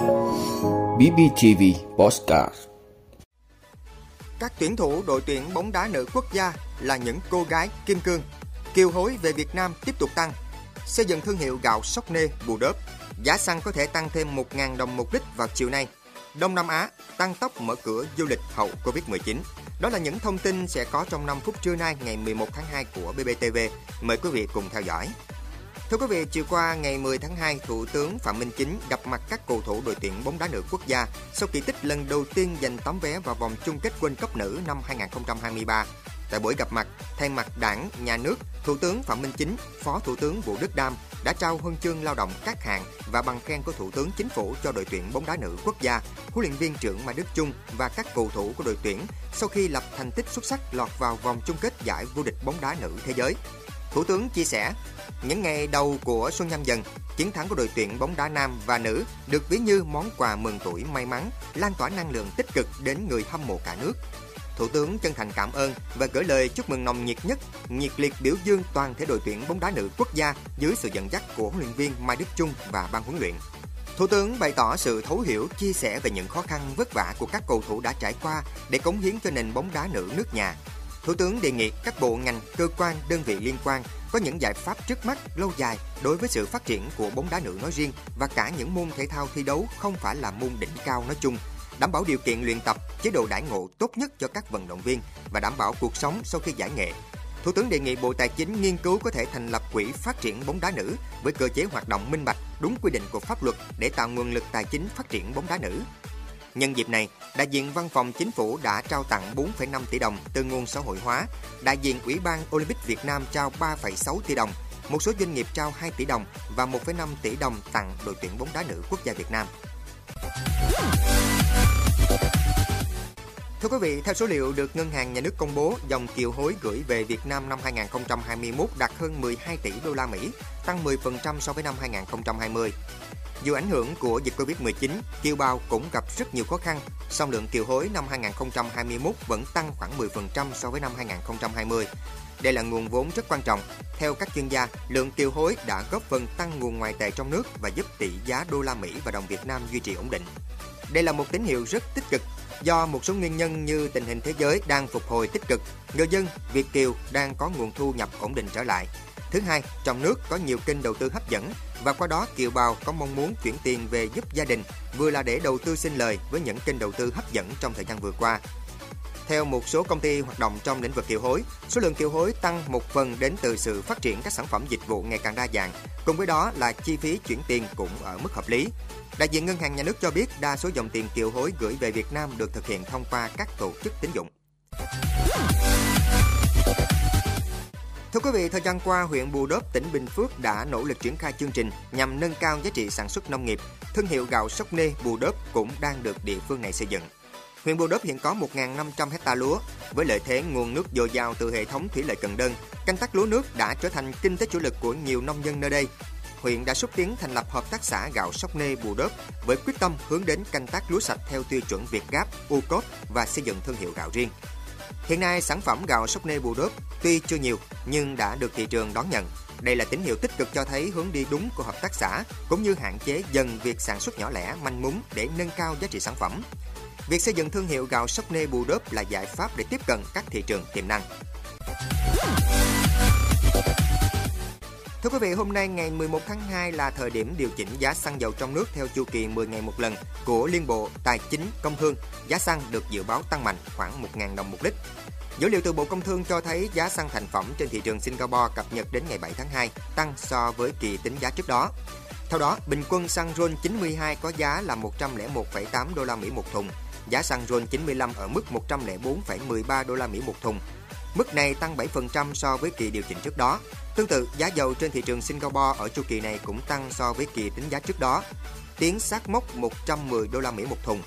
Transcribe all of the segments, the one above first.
BBTV Postcard Các tuyển thủ đội tuyển bóng đá nữ quốc gia là những cô gái kim cương. Kiều hối về Việt Nam tiếp tục tăng. Xây dựng thương hiệu gạo sóc nê bù đớp. Giá xăng có thể tăng thêm 1.000 đồng một lít vào chiều nay. Đông Nam Á tăng tốc mở cửa du lịch hậu Covid-19. Đó là những thông tin sẽ có trong 5 phút trưa nay, ngày 11 tháng 2 của BBTV. Mời quý vị cùng theo dõi. Thưa quý vị, chiều qua ngày 10 tháng 2, Thủ tướng Phạm Minh Chính gặp mặt các cầu thủ đội tuyển bóng đá nữ quốc gia sau kỳ tích lần đầu tiên giành tấm vé vào vòng chung kết World Cup nữ năm 2023. Tại buổi gặp mặt, thay mặt Đảng, Nhà nước, Thủ tướng Phạm Minh Chính, Phó Thủ tướng Vũ Đức Đam đã trao huân chương lao động các hạng và bằng khen của Thủ tướng Chính phủ cho đội tuyển bóng đá nữ quốc gia, huấn luyện viên trưởng Mai Đức Chung và các cầu thủ của đội tuyển sau khi lập thành tích xuất sắc lọt vào vòng chung kết giải vô địch bóng đá nữ thế giới. Thủ tướng chia sẻ, những ngày đầu của Xuân Nhâm Dần, chiến thắng của đội tuyển bóng đá nam và nữ được ví như món quà mừng tuổi may mắn, lan tỏa năng lượng tích cực đến người hâm mộ cả nước. Thủ tướng chân thành cảm ơn và gửi lời chúc mừng nồng nhiệt nhất, nhiệt liệt biểu dương toàn thể đội tuyển bóng đá nữ quốc gia dưới sự dẫn dắt của huấn luyện viên Mai Đức Chung và ban huấn luyện. Thủ tướng bày tỏ sự thấu hiểu, chia sẻ về những khó khăn vất vả của các cầu thủ đã trải qua để cống hiến cho nền bóng đá nữ nước nhà. Thủ tướng đề nghị các bộ ngành, cơ quan, đơn vị liên quan có những giải pháp trước mắt, lâu dài đối với sự phát triển của bóng đá nữ nói riêng và cả những môn thể thao thi đấu không phải là môn đỉnh cao nói chung, đảm bảo điều kiện luyện tập, chế độ đãi ngộ tốt nhất cho các vận động viên và đảm bảo cuộc sống sau khi giải nghệ. Thủ tướng đề nghị Bộ Tài chính nghiên cứu có thể thành lập quỹ phát triển bóng đá nữ với cơ chế hoạt động minh bạch, đúng quy định của pháp luật để tạo nguồn lực tài chính phát triển bóng đá nữ. Nhân dịp này, đại diện Văn phòng Chính phủ đã trao tặng 4,5 tỷ đồng từ nguồn xã hội hóa, đại diện Ủy ban Olympic Việt Nam trao 3,6 tỷ đồng, một số doanh nghiệp trao 2 tỷ đồng và 1,5 tỷ đồng tặng đội tuyển bóng đá nữ quốc gia Việt Nam. Thưa quý vị, theo số liệu được Ngân hàng Nhà nước công bố, dòng kiều hối gửi về Việt Nam năm 2021 đạt hơn 12 tỷ đô la Mỹ, tăng 10% so với năm 2020. Dù ảnh hưởng của dịch Covid-19, kiều bào cũng gặp rất nhiều khó khăn, song lượng kiều hối năm 2021 vẫn tăng khoảng 10% so với năm 2020. Đây là nguồn vốn rất quan trọng. Theo các chuyên gia, lượng kiều hối đã góp phần tăng nguồn ngoại tệ trong nước và giúp tỷ giá đô la Mỹ và đồng Việt Nam duy trì ổn định. Đây là một tín hiệu rất tích cực do một số nguyên nhân như tình hình thế giới đang phục hồi tích cực, người dân Việt kiều đang có nguồn thu nhập ổn định trở lại. Thứ hai, trong nước có nhiều kênh đầu tư hấp dẫn và qua đó kiều bào có mong muốn chuyển tiền về giúp gia đình, vừa là để đầu tư sinh lời với những kênh đầu tư hấp dẫn trong thời gian vừa qua. Theo một số công ty hoạt động trong lĩnh vực kiều hối, số lượng kiều hối tăng một phần đến từ sự phát triển các sản phẩm dịch vụ ngày càng đa dạng, cùng với đó là chi phí chuyển tiền cũng ở mức hợp lý. Đại diện Ngân hàng Nhà nước cho biết đa số dòng tiền kiều hối gửi về Việt Nam được thực hiện thông qua các tổ chức tín dụng. Thưa quý vị, thời gian qua, huyện Bù Đốp, tỉnh Bình Phước đã nỗ lực triển khai chương trình nhằm nâng cao giá trị sản xuất nông nghiệp. Thương hiệu gạo Sóc Nê Bù Đốp cũng đang được địa phương này xây dựng. Huyện Bù Đốp hiện có 1.500 hecta lúa với lợi thế nguồn nước dồi dào từ hệ thống thủy lợi Cần Đơn. Canh tác lúa nước đã trở thành kinh tế chủ lực của nhiều nông dân nơi đây. Huyện đã xúc tiến thành lập hợp tác xã gạo Sóc Nê Bù Đốp với quyết tâm hướng đến canh tác lúa sạch theo tiêu chuẩn Việt Gáp, UCOP và xây dựng thương hiệu gạo riêng. Hiện nay, sản phẩm gạo sóc nê bù đốp tuy chưa nhiều nhưng đã được thị trường đón nhận. Đây là tín hiệu tích cực cho thấy hướng đi đúng của hợp tác xã, cũng như hạn chế dần việc sản xuất nhỏ lẻ, manh mún để nâng cao giá trị sản phẩm. Việc xây dựng thương hiệu gạo sóc nê bù đốp là giải pháp để tiếp cận các thị trường tiềm năng. Thưa quý vị, hôm nay ngày 11 tháng 2 là thời điểm điều chỉnh giá xăng dầu trong nước theo chu kỳ 10 ngày một lần của Liên Bộ Tài chính Công Thương. Giá xăng được dự báo tăng mạnh khoảng 1.000 đồng một lít. Dữ liệu từ Bộ Công Thương cho thấy giá xăng thành phẩm trên thị trường Singapore cập nhật đến ngày 7 tháng 2 tăng so với kỳ tính giá trước đó. Theo đó, bình quân xăng RON 92 có giá là 101,8 đô la Mỹ một thùng, giá xăng RON 95 ở mức 104,13 đô la Mỹ một thùng. Mức này tăng 7% so với kỳ điều chỉnh trước đó. Tương tự, giá dầu trên thị trường Singapore ở chu kỳ này cũng tăng so với kỳ tính giá trước đó, tiến sát mốc 110 đô la Mỹ một thùng.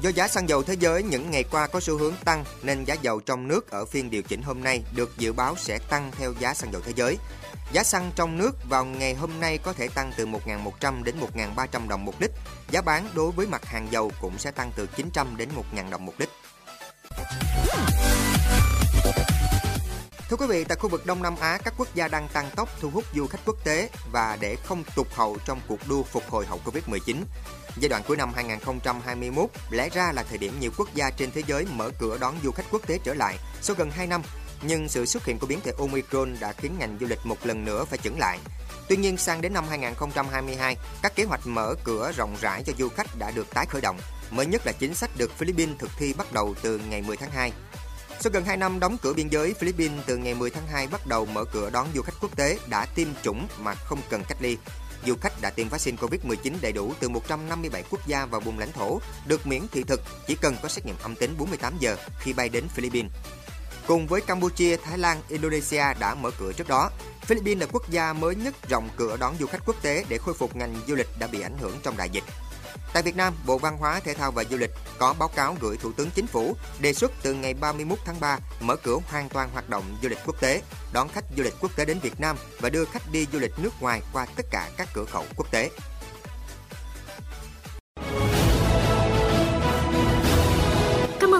Do giá xăng dầu thế giới những ngày qua có xu hướng tăng nên giá dầu trong nước ở phiên điều chỉnh hôm nay được dự báo sẽ tăng theo giá xăng dầu thế giới. Giá xăng trong nước vào ngày hôm nay có thể tăng từ 1.100 đến 1.300 đồng một lít. Giá bán đối với mặt hàng dầu cũng sẽ tăng từ 900 đến 1.000 đồng một lít. Thưa quý vị, tại khu vực Đông Nam Á, các quốc gia đang tăng tốc thu hút du khách quốc tế và để không tụt hậu trong cuộc đua phục hồi hậu Covid-19. Giai đoạn cuối năm 2021 lẽ ra là thời điểm nhiều quốc gia trên thế giới mở cửa đón du khách quốc tế trở lại sau gần 2 năm, nhưng sự xuất hiện của biến thể Omicron đã khiến ngành du lịch một lần nữa phải chững lại. Tuy nhiên, sang đến năm 2022, các kế hoạch mở cửa rộng rãi cho du khách đã được tái khởi động. Mới nhất là chính sách được Philippines thực thi bắt đầu từ ngày 10 tháng 2. Sau gần 2 năm đóng cửa biên giới, Philippines từ ngày 10 tháng 2 bắt đầu mở cửa đón du khách quốc tế đã tiêm chủng mà không cần cách ly. Du khách đã tiêm vaccine COVID-19 đầy đủ từ 157 quốc gia và vùng lãnh thổ, được miễn thị thực chỉ cần có xét nghiệm âm tính 48 giờ khi bay đến Philippines. Cùng với Campuchia, Thái Lan, Indonesia đã mở cửa trước đó, Philippines là quốc gia mới nhất rộng cửa đón du khách quốc tế để khôi phục ngành du lịch đã bị ảnh hưởng trong đại dịch. Tại Việt Nam, Bộ Văn hóa, Thể thao và Du lịch có báo cáo gửi Thủ tướng Chính phủ đề xuất từ ngày 31 tháng 3 mở cửa hoàn toàn hoạt động du lịch quốc tế, đón khách du lịch quốc tế đến Việt Nam và đưa khách đi du lịch nước ngoài qua tất cả các cửa khẩu quốc tế.